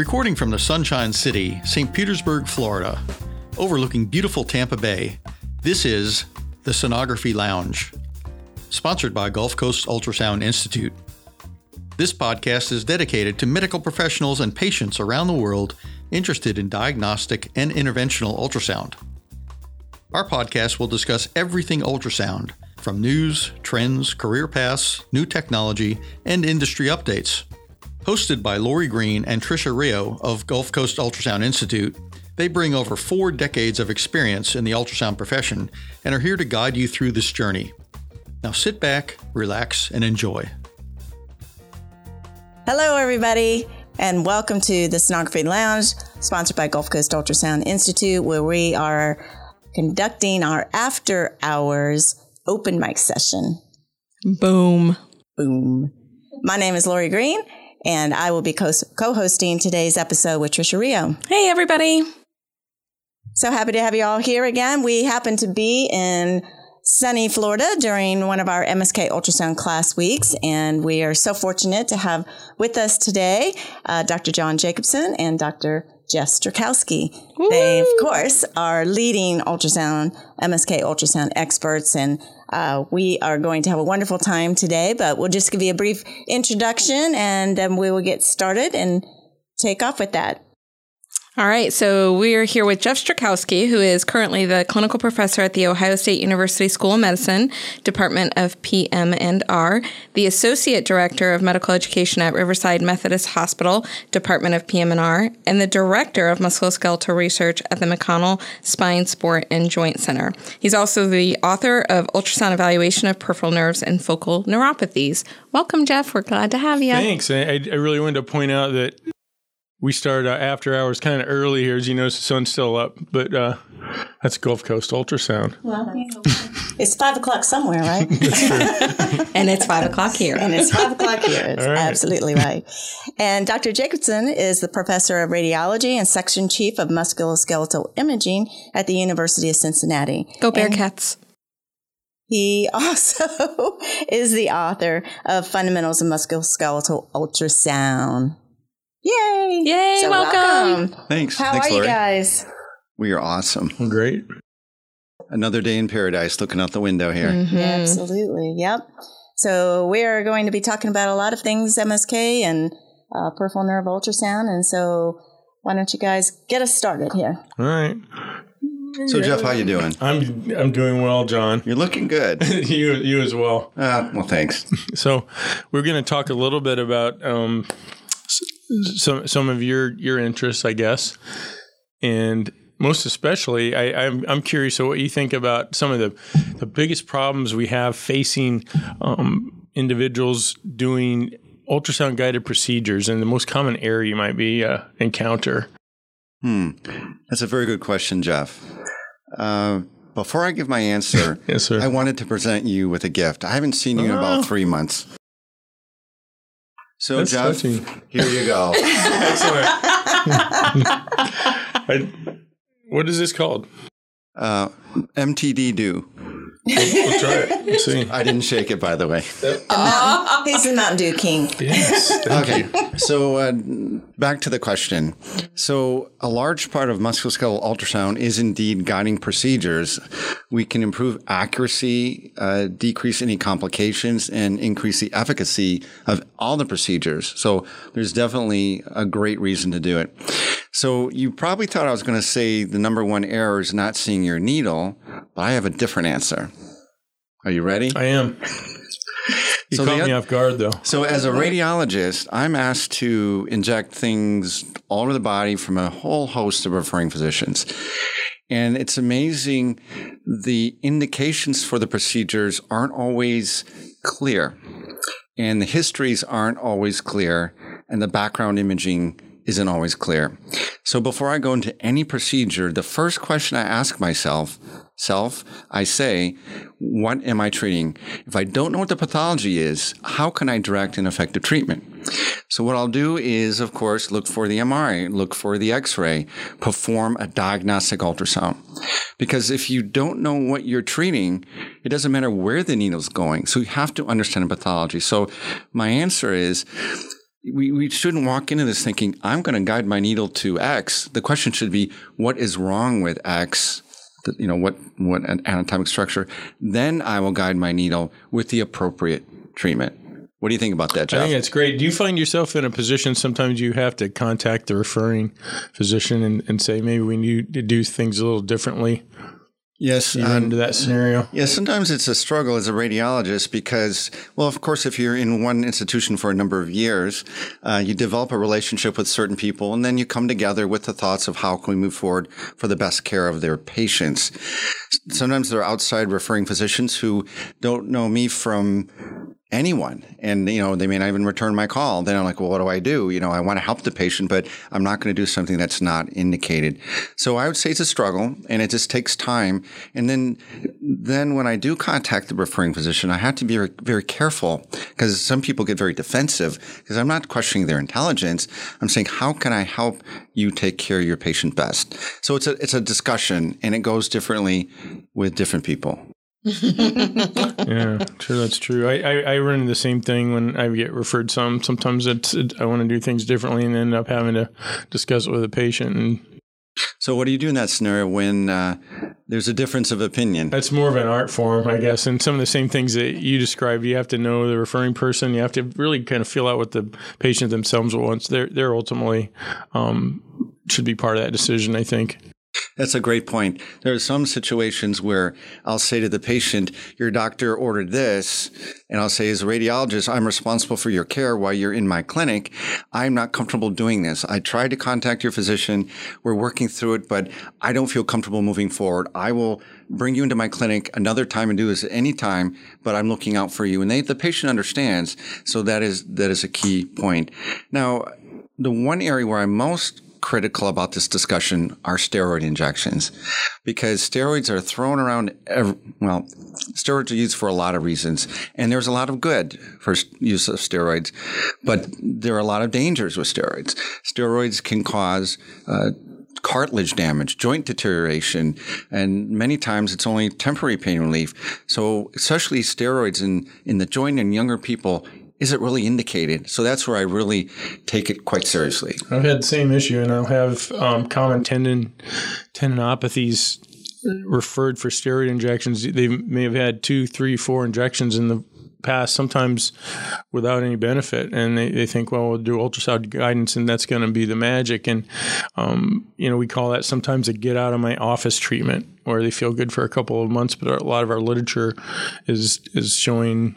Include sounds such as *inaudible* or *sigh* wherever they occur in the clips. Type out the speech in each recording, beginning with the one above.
Recording from the Sunshine City, St. Petersburg, Florida, overlooking beautiful Tampa Bay, this is the Sonography Lounge, sponsored by Gulf Coast Ultrasound Institute. This podcast is dedicated to medical professionals and patients around the world interested in diagnostic and interventional ultrasound. Our podcast will discuss everything ultrasound, from news, trends, career paths, new technology, and industry updates. Hosted by Lori Green and Trisha Reo of Gulf Coast Ultrasound Institute, they bring over four decades of experience in the ultrasound profession and are here to guide you through this journey. Now sit back, relax, and enjoy. Hello, everybody, and welcome to the Sonography Lounge, sponsored by Gulf Coast Ultrasound Institute, where we are conducting our after hours open mic session. Boom. Boom. My name is Lori Green, and I will be co hosting today's episode with Trisha Reo. Hey, everybody. So happy to have you all here again. We happen to be in sunny Florida during one of our MSK ultrasound class weeks, and we are so fortunate to have with us today uh, Dr. Jon Jacobson and Dr. Jeff Strakowski. They, of course, are leading ultrasound, MSK ultrasound experts, and uh, we are going to have a wonderful time today, but we'll just give you a brief introduction and then we will get started and take off with that. All right, so we're here with Jeff Strakowski, who is currently the clinical professor at the Ohio State University School of Medicine, Department of PM and R, the associate director of medical education at Riverside Methodist Hospital, Department of PM and R, and the director of musculoskeletal research at the McConnell Spine, Sport, and Joint Center. He's also the author of Ultrasound Evaluation of Peripheral Nerves and Focal Neuropathies. Welcome, Jeff. We're glad to have you. Thanks. I, I really wanted to point out that we start uh, after hours kind of early here, as you notice the sun's still up, but uh, that's Gulf Coast ultrasound. Well, it's five o'clock somewhere, right? *laughs* *laughs* and it's five o'clock here. and it's five o'clock here. *laughs* It's right. absolutely right. And Dr. Jacobson is the professor of radiology and section chief of musculoskeletal imaging at the University of Cincinnati. Go Bearcats. He also is the author of Fundamentals of Musculoskeletal Ultrasound. Yay! Yay! So welcome. welcome. Thanks. How Thanks, are Lori. you guys? We are awesome. Great. Another day in paradise looking out the window here. Mm-hmm. absolutely. Yep. So we are going to be talking about a lot of things MSK and uh, peripheral nerve ultrasound. And so why don't you guys get us started here? All right. So Jeff, how you doing? I'm I'm doing well, Jon. You're looking good. *laughs* you you as well. Uh, well, thanks. *laughs* So we're going to talk a little bit about um, some some of your your interests, I guess, and most especially, I, I'm I'm curious of what you think about some of the the biggest problems we have facing um, individuals doing ultrasound guided procedures, and the most common error you might be uh, encounter. Hmm, that's a very good question, Jeff. Uh, before I give my answer, *laughs* yes, sir. I wanted to present you with a gift. I haven't seen you in about three months. So, That's Jeff, touching. here you go. *laughs* Excellent. *laughs* I, what is this called? Uh, MTD do. We'll try it. Let's see. *laughs* I didn't shake it, by the way. Uh, he's the Mountain Dew King. Yes. okay. So uh, back to the question. So a large part of musculoskeletal ultrasound is indeed guiding procedures. We can improve accuracy, uh, decrease any complications, and increase the efficacy of all the procedures. So there's definitely a great reason to do it. So you probably thought I was going to say the number one error is not seeing your needle, but I have a different answer. Are you ready? I am. You so caught me off guard, though. So, as a radiologist, I'm asked to inject things all over the body from a whole host of referring physicians. And it's amazing the indications for the procedures aren't always clear, and the histories aren't always clear, and the background imaging isn't always clear. So before I go into any procedure, the first question I ask myself, self, I say, what am I treating? If I don't know what the pathology is, how can I direct an effective treatment? So what I'll do is, of course, look for the MRI, look for the X-ray, perform a diagnostic ultrasound. Because if you don't know what you're treating, it doesn't matter where the needle's going. So you have to understand the pathology. So my answer is, we, we shouldn't walk into this thinking, I'm going to guide my needle to X. The question should be, what is wrong with X? You know, what, what an anatomic structure? Then I will guide my needle with the appropriate treatment. What do you think about that, Jeff? I think it's great. Do you find yourself in a position sometimes you have to contact the referring physician and, and say maybe we need to do things a little differently? Yes, you run into that scenario. Yeah, sometimes it's a struggle as a radiologist because, well, of course, if you're in one institution for a number of years, uh, you develop a relationship with certain people, and then you come together with the thoughts of how can we move forward for the best care of their patients. Sometimes there are outside referring physicians who don't know me from anyone. And, you know, they may not even return my call. Then I'm like, well, what do I do? You know, I want to help the patient, but I'm not going to do something that's not indicated. So I would say it's a struggle and it just takes time. And then, then when I do contact the referring physician, I have to be very, very careful because some people get very defensive because I'm not questioning their intelligence. I'm saying, how can I help you take care of your patient best? So it's a, it's a discussion and it goes differently with different people *laughs* yeah, sure, that's true. I, I, I, run into the same thing when I get referred some. Sometimes it's it, I want to do things differently and end up having to discuss it with a patient. And so, what do you do in that scenario when uh, there's a difference of opinion? That's more of an art form, I guess. And some of the same things that you described, you have to know the referring person. You have to really kind of feel out what the patient themselves wants. They're they're ultimately um, should be part of that decision. I think. That's a great point. There are some situations where I'll say to the patient, Your doctor ordered this. And I'll say, As a radiologist, I'm responsible for your care while you're in my clinic. I'm not comfortable doing this. I tried to contact your physician. We're working through it, but I don't feel comfortable moving forward. I will bring you into my clinic another time and do this at any time, but I'm looking out for you. And they, the patient understands. So that is, that is a key point. Now, the one area where I'm most critical about this discussion are steroid injections because steroids are thrown around. Every, well, steroids are used for a lot of reasons, and there's a lot of good for use of steroids, but there are a lot of dangers with steroids. Steroids can cause uh, cartilage damage, joint deterioration, and many times it's only temporary pain relief. So, especially steroids in, in the joint in younger people is it really indicated? So that's where I really take it quite seriously. I've had the same issue, and I'll have um, common tendon tendinopathies referred for steroid injections. They may have had two, three, four injections in the past, sometimes without any benefit, and they, they think, well, we'll do ultrasound guidance, and that's going to be the magic. And um, you know, we call that sometimes a get out of my office treatment, where they feel good for a couple of months, but a lot of our literature is is showing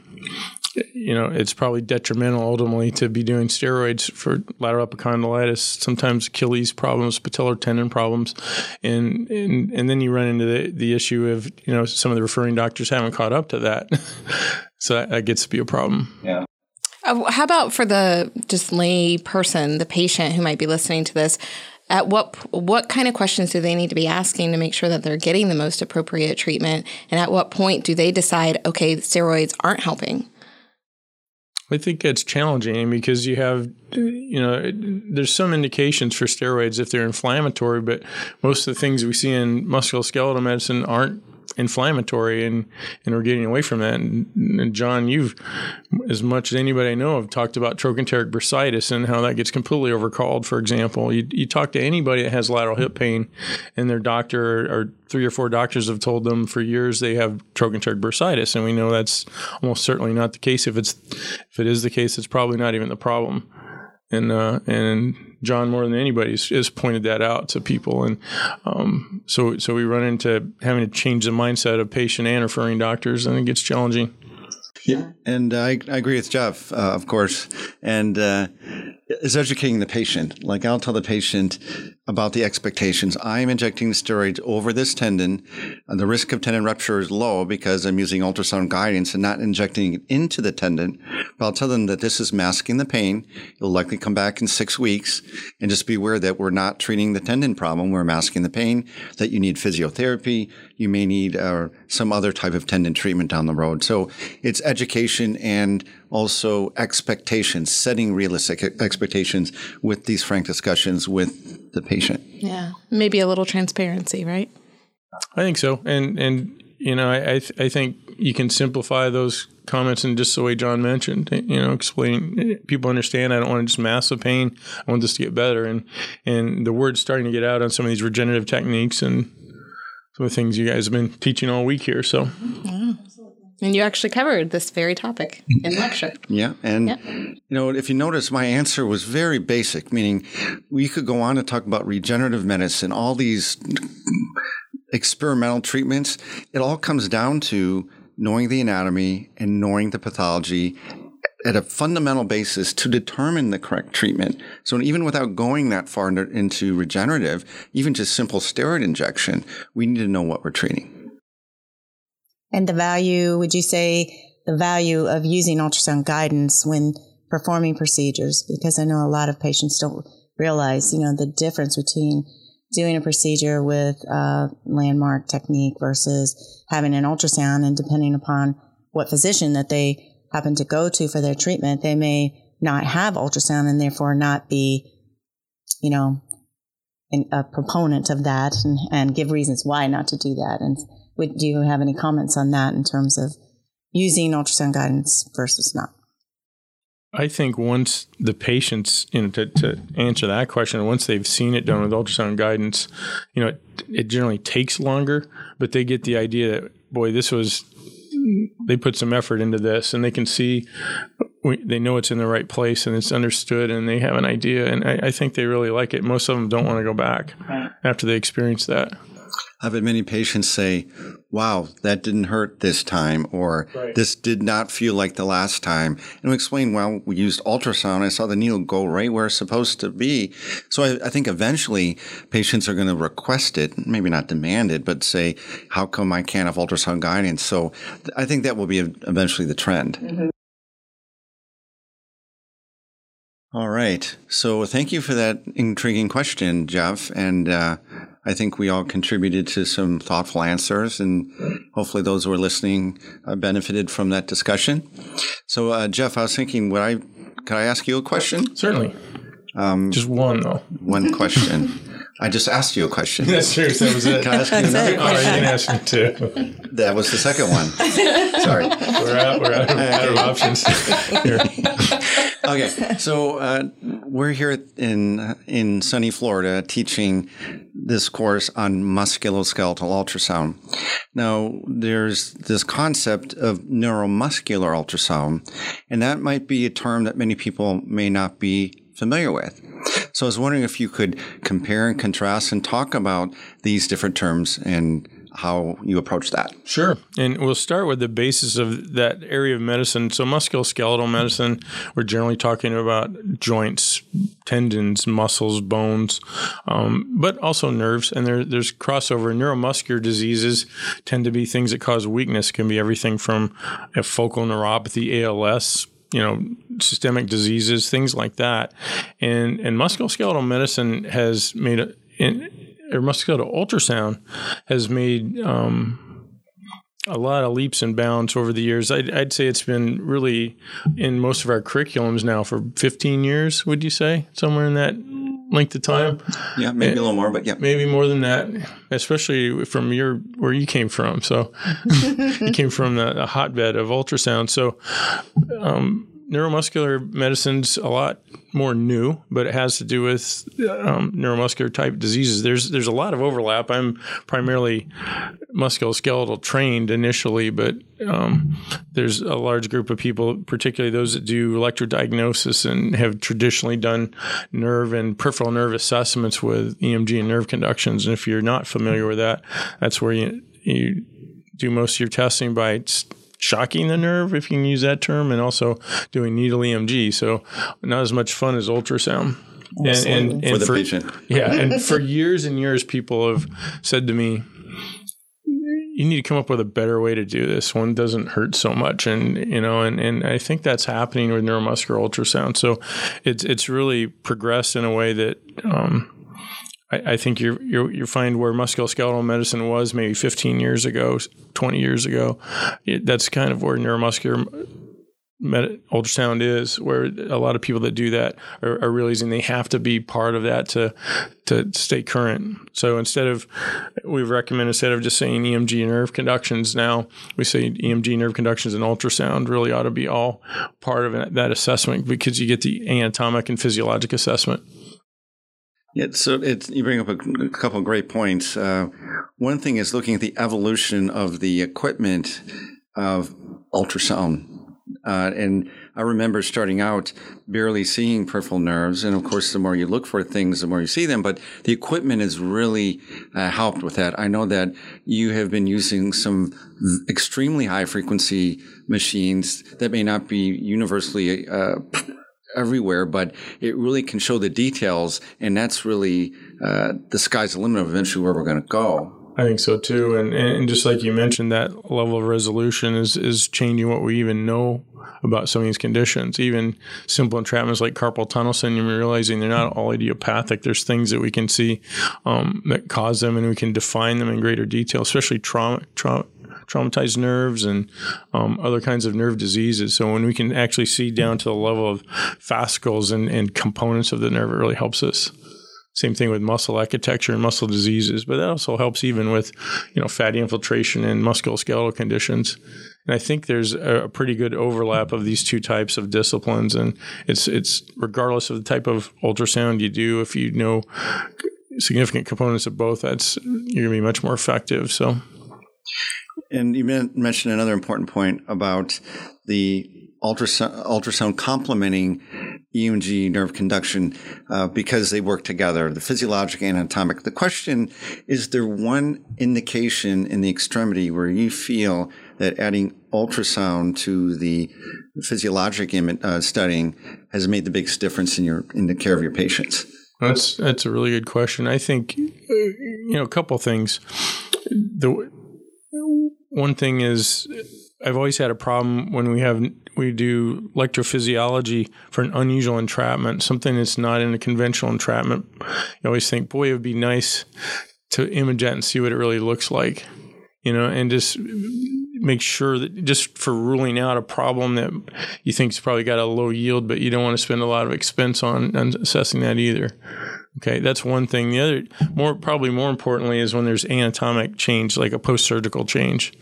you know, it's probably detrimental ultimately to be doing steroids for lateral epicondylitis, sometimes Achilles problems, patellar tendon problems, and and, and then you run into the, the issue of you know some of the referring doctors haven't caught up to that, *laughs* so that, that gets to be a problem. Yeah. Uh, how about for the just lay person, the patient who might be listening to this? At what what kind of questions do they need to be asking to make sure that they're getting the most appropriate treatment? And at what point do they decide, okay, steroids aren't helping? I think that's challenging because you have, you know, there's some indications for steroids if they're inflammatory, but most of the things we see in musculoskeletal medicine aren't inflammatory and, and we're getting away from that. And, and, Jon, you've, as much as anybody I know, have talked about trochanteric bursitis and how that gets completely overcalled, for example. You, you talk to anybody that has lateral hip pain and their doctor or three or four doctors have told them for years they have trochanteric bursitis. And we know that's almost certainly not the case. If it's, if it is the case, it's probably not even the problem. And, uh, and Jon more than anybody has, has pointed that out to people, and um, so so we run into having to change the mindset of patient and referring doctors, and it gets challenging. Yeah, and I, I agree with Jeff, uh, of course, and uh, is educating the patient. Like I'll tell the patient about the expectations. I'm injecting steroids over this tendon. The risk of tendon rupture is low because I'm using ultrasound guidance and not injecting it into the tendon. But I'll tell them that this is masking the pain. It'll likely come back in six weeks. And just be aware that we're not treating the tendon problem. We're masking the pain, that you need physiotherapy. You may need uh, some other type of tendon treatment down the road. So it's education and also expectations, setting realistic expectations with these frank discussions with the patient. Yeah. Maybe a little transparency, right? I think so. And and you know, I I, th- I think you can simplify those comments in just the way Jon mentioned. You know, explain people understand. I don't want to just mask the pain. I want this to get better, and and the word's starting to get out on some of these regenerative techniques and some of the things you guys have been teaching all week here. So. Mm-hmm. And you actually covered this very topic in lecture. Yeah. And, you know, if you notice, my answer was very basic, meaning we could go on to talk about regenerative medicine, all these experimental treatments. It all comes down to knowing the anatomy and knowing the pathology at a fundamental basis to determine the correct treatment. So even without going that far into regenerative, even just simple steroid injection, we need to know what we're treating. And the value, would you say the value of using ultrasound guidance when performing procedures? Because I know a lot of patients don't realize, you know, the difference between doing a procedure with a landmark technique versus having an ultrasound and depending upon what physician that they happen to go to for their treatment, they may not have ultrasound and therefore not be, you know, a proponent of that and, and give reasons why not to do that. And would, do you have any comments on that in terms of using ultrasound guidance versus not? I think once the patients, you know, to, to answer that question, once they've seen it done with ultrasound guidance, you know, it, it generally takes longer, but they get the idea that, boy, this was, they put some effort into this and they can see, they know it's in the right place and it's understood and they have an idea. And I, I think they really like it. Most of them don't want to go back after they experience that. I've had many patients say, wow, that didn't hurt this time, or right. this did not feel like the last time. And we explain, well, we used ultrasound. I saw the needle go right where it's supposed to be. So I, I think eventually patients are going to request it, maybe not demand it, but say, how come I can't have ultrasound guidance? So I think that will be eventually the trend. Mm-hmm. All right. So thank you for that intriguing question, Jeff. And uh, I think we all contributed to some thoughtful answers, and hopefully those who are listening uh, benefited from that discussion. So, uh, Jeff, I was thinking, would I could I ask you a question? Certainly. Um, just one though. One question. I just asked you a question. That's true. That was it. Can I ask you another question? Oh, you can ask me too. That was the second one. *laughs* Sorry. We're out. We're out of, out of options. *laughs* okay, *laughs* so uh, we're here in in sunny Florida teaching this course on musculoskeletal ultrasound. Now, there's this concept of neuromuscular ultrasound, and that might be a term that many people may not be familiar with. So I was wondering if you could compare and contrast and talk about these different terms and how you approach that. Sure. And we'll start with the basis of that area of medicine. So, musculoskeletal medicine, we're generally talking about joints, tendons, muscles, bones, um, but also nerves. And there, there's crossover. Neuromuscular diseases tend to be things that cause weakness, can be everything from a focal neuropathy, ALS, you know, systemic diseases, things like that. And and musculoskeletal medicine has made a, or musculoskeletal ultrasound has made um, a lot of leaps and bounds over the years. I'd, I'd, say it's been really in most of our curriculums now for 15 years. Would you say somewhere in that length of time? Yeah, maybe and, a little more, but yeah, maybe more than that. Especially from your where you came from. So *laughs* you came from the, the, hotbed of ultrasound. So. Um, neuromuscular medicine's a lot more new, but it has to do with um, neuromuscular type diseases. There's there's a lot of overlap. I'm primarily musculoskeletal trained initially, but um, there's a large group of people, particularly those that do electrodiagnosis and have traditionally done nerve and peripheral nerve assessments with EMG and nerve conductions. And if you're not familiar with that, that's where you you do most of your testing by shocking the nerve, if you can use that term, and also doing needle EMG. So not as much fun as ultrasound. And, and, and, for the for, patient. Yeah. And for years and years, people have said to me, you need to come up with a better way to do this. One doesn't hurt so much, and you know, and, and I think that's happening with neuromuscular ultrasound. So it's it's really progressed in a way that um, I, I think you you find where musculoskeletal medicine was maybe 15 years ago, 20 years ago. It, that's kind of where neuromuscular med- ultrasound is, where a lot of people that do that are, are, realizing they have to be part of that to to stay current. So instead of we recommend instead of just saying EMG nerve conductions, now we say EMG nerve conductions and ultrasound really ought to be all part of that assessment because you get the anatomic and physiologic assessment. Yeah, so it's, you bring up a, a couple of great points. Uh, one thing is looking at the evolution of the equipment of ultrasound uh, and I remember starting out barely seeing peripheral nerves. And of course, the more you look for things, the more you see them. But the equipment has really uh, helped with that. I know that you have been using some extremely high frequency machines that may not be universally uh, everywhere, but it really can show the details. And that's really uh, the sky's the limit of eventually where we're going to go. I think so too, and and just like you mentioned, that level of resolution is is changing what we even know about some of these conditions. Even simple entrapments like carpal tunnel syndrome, you're realizing they're not all idiopathic. There's things that we can see um, that cause them, and we can define them in greater detail, especially trauma, trauma traumatized nerves and um, other kinds of nerve diseases. So when we can actually see down to the level of fascicles and, and components of the nerve, it really helps us. Same thing with muscle architecture and muscle diseases, but that also helps even with, you know, fatty infiltration and musculoskeletal conditions. And I think there's a pretty good overlap of these two types of disciplines, and it's it's regardless of the type of ultrasound you do, if you know significant components of both, that's you're gonna be much more effective. So. And you mentioned another important point about the ultrasound, ultrasound complementing EMG nerve conduction uh, because they work together, the physiologic and anatomic. The question is there one indication in the extremity where you feel that adding ultrasound to the physiologic uh, studying has made the biggest difference in your in the care of your patients? That's that's a really good question. I think you know a couple things. The one thing is I've always had a problem when we have we do electrophysiology for an unusual entrapment, something that's not in a conventional entrapment. You always think, boy, it would be nice to image that and see what it really looks like, you know, and just make sure that just for ruling out a problem that you think's probably got a low yield, but you don't want to spend a lot of expense on, on assessing that either. Okay, that's one thing. The other, more probably more importantly, is when there's anatomic change, like a post-surgical change.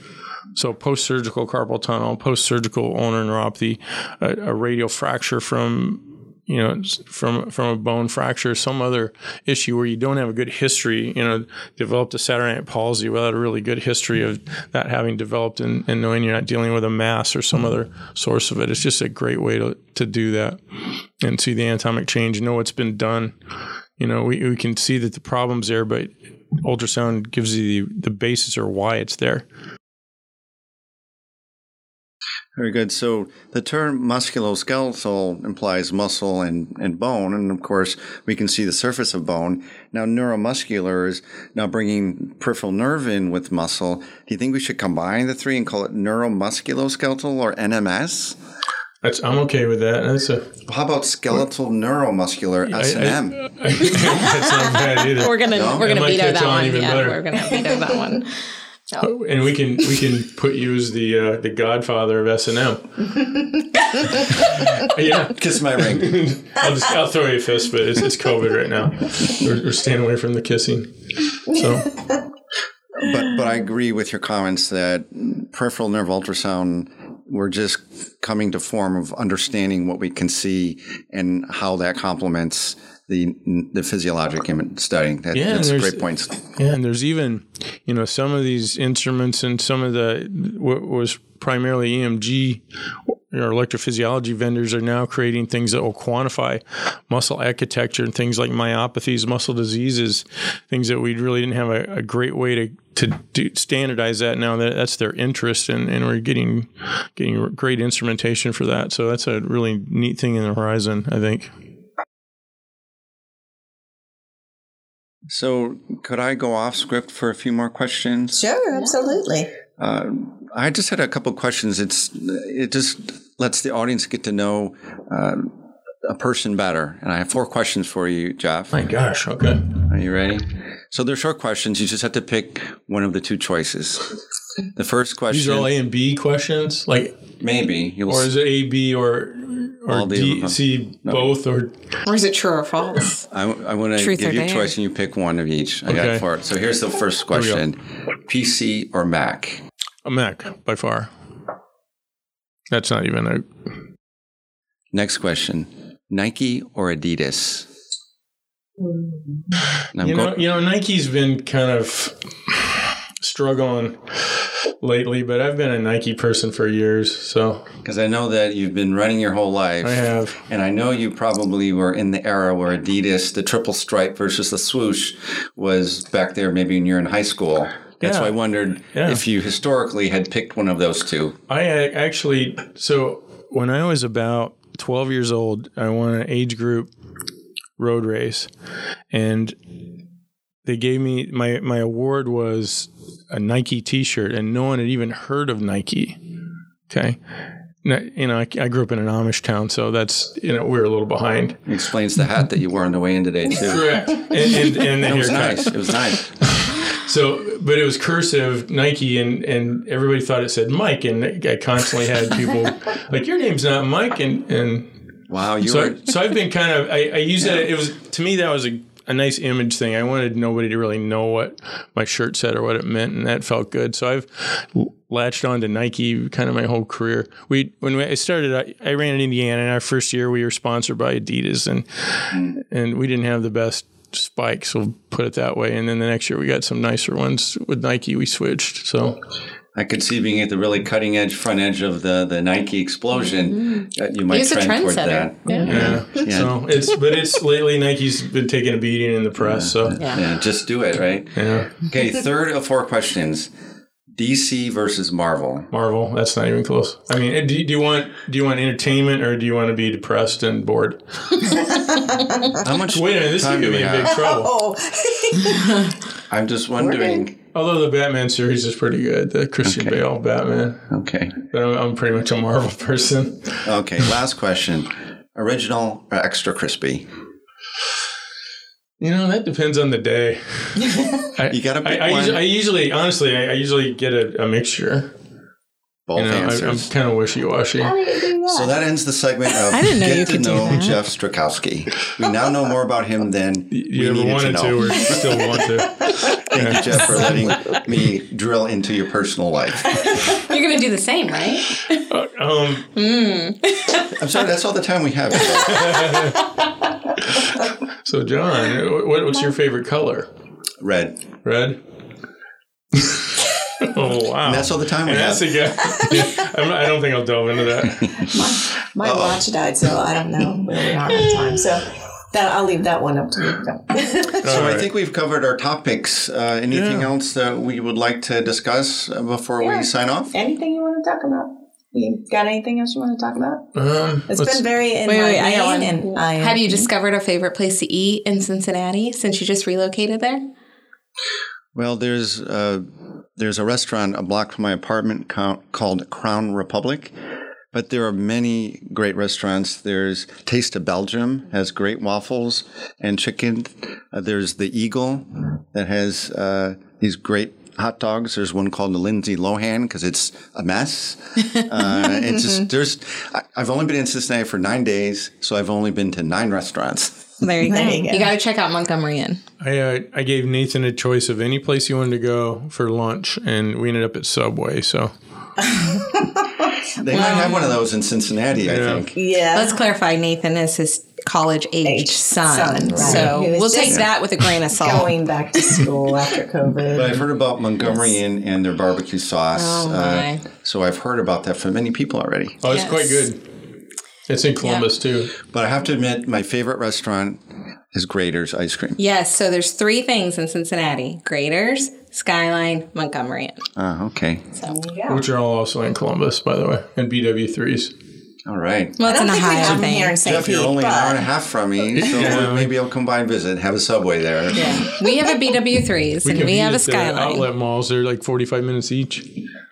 So post-surgical carpal tunnel, post-surgical ulnar neuropathy, a, a radial fracture from you know, from from a bone fracture, some other issue where you don't have a good history, you know, developed a night palsy without a really good history of that having developed and, and knowing you're not dealing with a mass or some other source of it. It's just a great way to, to do that and see the anatomic change, know what's been done. You know, we, we can see that the problem's there, but ultrasound gives you the, the basis or why it's there. Very good. So the term musculoskeletal implies muscle and, and bone. And of course, we can see the surface of bone. Now, neuromuscular is now bringing peripheral nerve in with muscle. Do you think we should combine the three and call it neuromusculoskeletal or NMS? That's, I'm okay with that. That's a, How about skeletal neuromuscular S and M? *laughs* That's not bad either. We're gonna no? we're gonna veto that one. Yeah, better. we're gonna veto that one. Oh. And we can we can put you as the uh, the godfather of S and M. *laughs* Yeah, kiss my ring. *laughs* I'll just I'll throw you a fist, but it's, it's COVID right now. We're, we're staying away from the kissing. So, but but I agree with your comments that peripheral nerve ultrasound we're just coming to form of understanding what we can see and how that complements the the physiologic study. That, yeah, that's great points. Yeah, and there's even you know some of these instruments and some of the what was primarily EMG or electrophysiology vendors are now creating things that will quantify muscle architecture and things like myopathies, muscle diseases, things that we really didn't have a, a great way to to do, standardize that. Now that that's their interest, and, and we're getting getting great instrumentation for that. So that's a really neat thing in the horizon, I think. So, could I go off script for a few more questions? Sure, absolutely. Uh, I just had a couple questions. It's it just lets the audience get to know uh, a person better, and I have four questions for you, Jeff. My gosh, okay. Are you ready? So they're short questions. You just have to pick one of the two choices. The first question. These are all A and B questions, like Maybe you'll. or is it A, B, or or All the D, both, or Or is it true or false? *laughs* I, I want to give or you a choice, and you pick one of each. I got four. So here's the first question: PC or Mac? A Mac by far? That's not even a. Next question: Nike or Adidas? You know, you know, Nike's been kind of struggling lately, but I've been a Nike person for years, so Because I know that you've been running your whole life. I have. And I know you probably were in the era where Adidas, the triple stripe versus the swoosh, was back there maybe when you're in high school. That's Yeah. why I wondered Yeah. if you historically had picked one of those two. I actually, so when I was about 12 years old, I won an age group road race, and they gave me my my award was a Nike T-shirt, and no one had even heard of Nike. Okay. Now, You know, I, I grew up in an Amish town, so that's you know we're a little behind. It explains the hat that you wore on the way in today, too. Correct. And, and, and It was nice. It was nice. So, but it was cursive Nike, and and everybody thought it said Mike, and I constantly had people *laughs* like, "Your name's not Mike," and and Wow, you so were. so I've been kind of I, I use it. It was to me that was a, a nice image thing. I wanted nobody to really know what my shirt said or what it meant, and that felt good. So I've latched on to Nike kind of my whole career. We when I started, I, I ran in Indiana, and our first year we were sponsored by Adidas, and mm. and we didn't have the best spikes. We'll put it that way. And then the next year we got some nicer ones with Nike. We switched. So I could see being at the really cutting edge, front edge of the, the Nike explosion. That you might He's a trend toward trendsetter. that. Yeah. yeah. So it's but it's lately Nike's been taking a beating in the press. So Yeah, just do it, right? yeah. Okay, third of four questions. DC versus Marvel. Marvel. That's not even close. I mean, do, do you want do you want entertainment or do you want to be depressed and bored? *laughs* How much Wait a minute, this time could do get in big trouble. Oh, *laughs* I'm just wondering. Although the Batman series is pretty good, the Christian Okay. Bale Batman. Okay. But I'm, I'm pretty much a Marvel person. Okay, last question. Original or extra crispy? You know, that depends on the day. I, *laughs* You gotta I, pick I, one. usually, I usually, honestly, I, I usually get a, a mixture. Both You know, I, I'm kind of wishy washy. so that ends the segment of I didn't know Get you to could Know. Jeff Strakowski. We now know more about him than You we ever needed wanted to to, know. or still want to? *laughs* Thank you, Jeff, for letting me drill into your personal life. *laughs* You're going to do the same, right? Um, I'm sorry, that's all the time we have. So, Jon, what, what's your favorite color? Red. Red. *laughs* oh wow! And that's all the time we And have. that's a. Yeah, I'm not, I don't think I'll delve into that. *laughs* my watch died, so I don't know where we are on time. So that I'll leave that one up to you. *laughs* So All I think we've covered our topics. Uh, anything Yeah. else that we would like to discuss uh, before Yeah. we sign off? anything you want to talk about? You got anything else you want to talk about? Um, It's let's- been very in Wait, my wait, I got vein, one. and I Have you discovered a favorite place to eat in Cincinnati since you just relocated there? Well, there's uh, there's a restaurant a block from my apartment called Crown Republic, but there are many great restaurants. There's Taste of Belgium has great waffles and chicken. Uh, there's the Eagle that has uh, these great hot dogs. There's one called the Lindsay Lohan because it's a mess. *laughs* Uh, it's just there's. I, I've only been in Cincinnati for nine days, so I've only been to nine restaurants. There you There go. you go. You got to check out Montgomery Inn. I uh, I gave Nathan a choice of any place he wanted to go for lunch, and we ended up at Subway. So *laughs* They might have one of those in Cincinnati, I think. yeah. Let's clarify Nathan is his college age Age son. son, right. So we'll take that with a grain of salt. going back to school after COVID. But I've heard about Montgomery Inn and their barbecue sauce. Oh, uh, my. so I've heard about that from many people already. oh, it's Yes. quite good. It's in Columbus too. But I have to admit, my favorite restaurant is Graeter's Ice Cream. Yes, so there's three things in Cincinnati: Graeters, Skyline, Montgomery Inn. Ah, okay. So there you go. Which are all also in Columbus, by the way, and BW3s. All right. Well, I it's don't an think we Ohio have them thing. here in St. Jeff, Pete, you're only an hour and a half from me, *laughs* so Yeah. maybe I'll come by and visit. Have a subway there. Yeah. *laughs* We have a BW3s and we compete have a at the Skyline. Outlet malls, they're like 45 minutes each.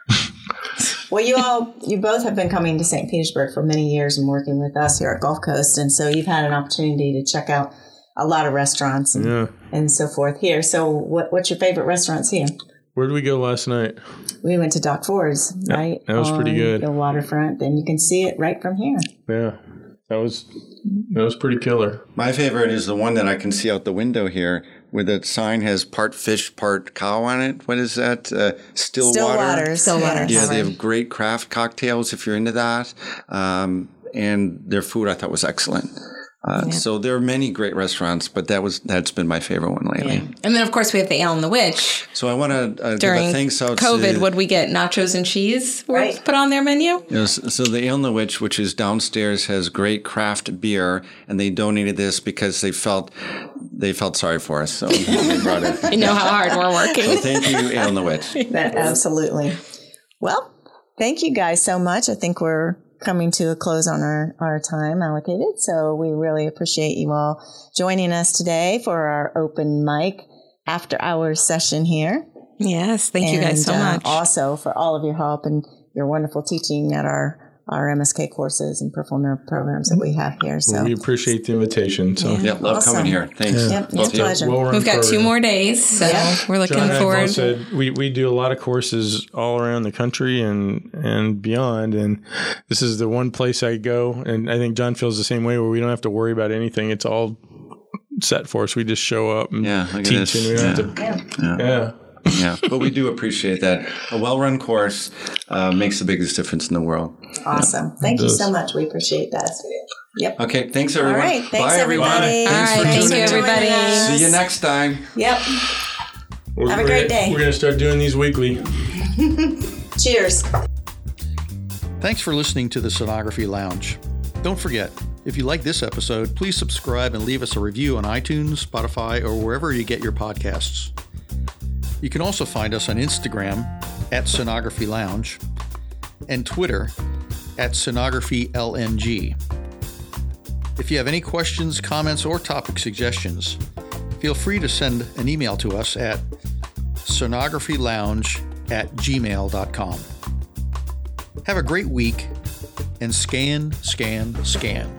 *laughs* well, you all, you both have been coming to St. Petersburg for many years and working with us here at Gulf Coast, and so you've had an opportunity to check out a lot of restaurants and, Yeah. and so forth here. So, what, what's your favorite restaurants here? Where did we go last night? We went to Doc Ford's, right? that was pretty on good. The waterfront. Then you can see it right from here. Yeah, that was that was pretty killer. My favorite is the one that I can see out the window here, where the sign has part fish, part cow on it. What is that? Uh, still, Still water. waters. Still waters. Yeah, they have great craft cocktails if you're into that. Um, and their food I thought was excellent. Uh, So there are many great restaurants, but that was that's been my favorite one lately. And then, of course, we have the Ale and the Witch. So I want to uh, give During a thanks out COVID, to would we get nachos and cheese Right. put on their menu? Yes, so the Ale and the Witch, which is downstairs, has great craft beer, and they donated this because they felt they felt sorry for us, so they brought it. *laughs* You know how hard we're working. Thank you, Ale and the Witch. That, *laughs* absolutely. Well, thank you guys so much. I think we're coming to a close on our, our time allocated. So we really appreciate you all joining us today for our open mic after hours session here. Yes, thank you guys so And, uh, much. also for all of your help and your wonderful teaching at our, our MSK courses and peripheral nerve programs that we have here. So We appreciate the invitation. So Yeah, love Awesome. coming here. Thanks. Yep, Both it's a pleasure. well-run We've got two more days, so Yeah. we're looking Jon and forward. both said we, we do a lot of courses all around the country and and beyond, and this is the one place I go, and I think Jon feels the same way, where we don't have to worry about anything. It's all set for us. We just show up and Yeah, teach, this. and we don't have to. Yeah. Yeah, *laughs* but we do appreciate that. A well-run course uh, makes the biggest difference in the world. awesome. Thank you so much. We appreciate that. Yep. Okay, thanks All everyone. right. Thanks, Bye, everyone. everybody. All Thanks right, for thank tuning you, in. everybody. See you next time. Yep. We're, Have a we're great day. We're gonna start doing these weekly. *laughs* Cheers. Thanks for listening to the Sonography Lounge. Don't forget, if you like this episode, please subscribe and leave us a review on iTunes, Spotify, or wherever you get your podcasts. You can also find us on Instagram at Sonography Lounge and Twitter at SonographyLNG. If you have any questions, comments, or topic suggestions, feel free to send an email to us at sonographylounge at gmail.com. Have a great week and scan, scan, scan.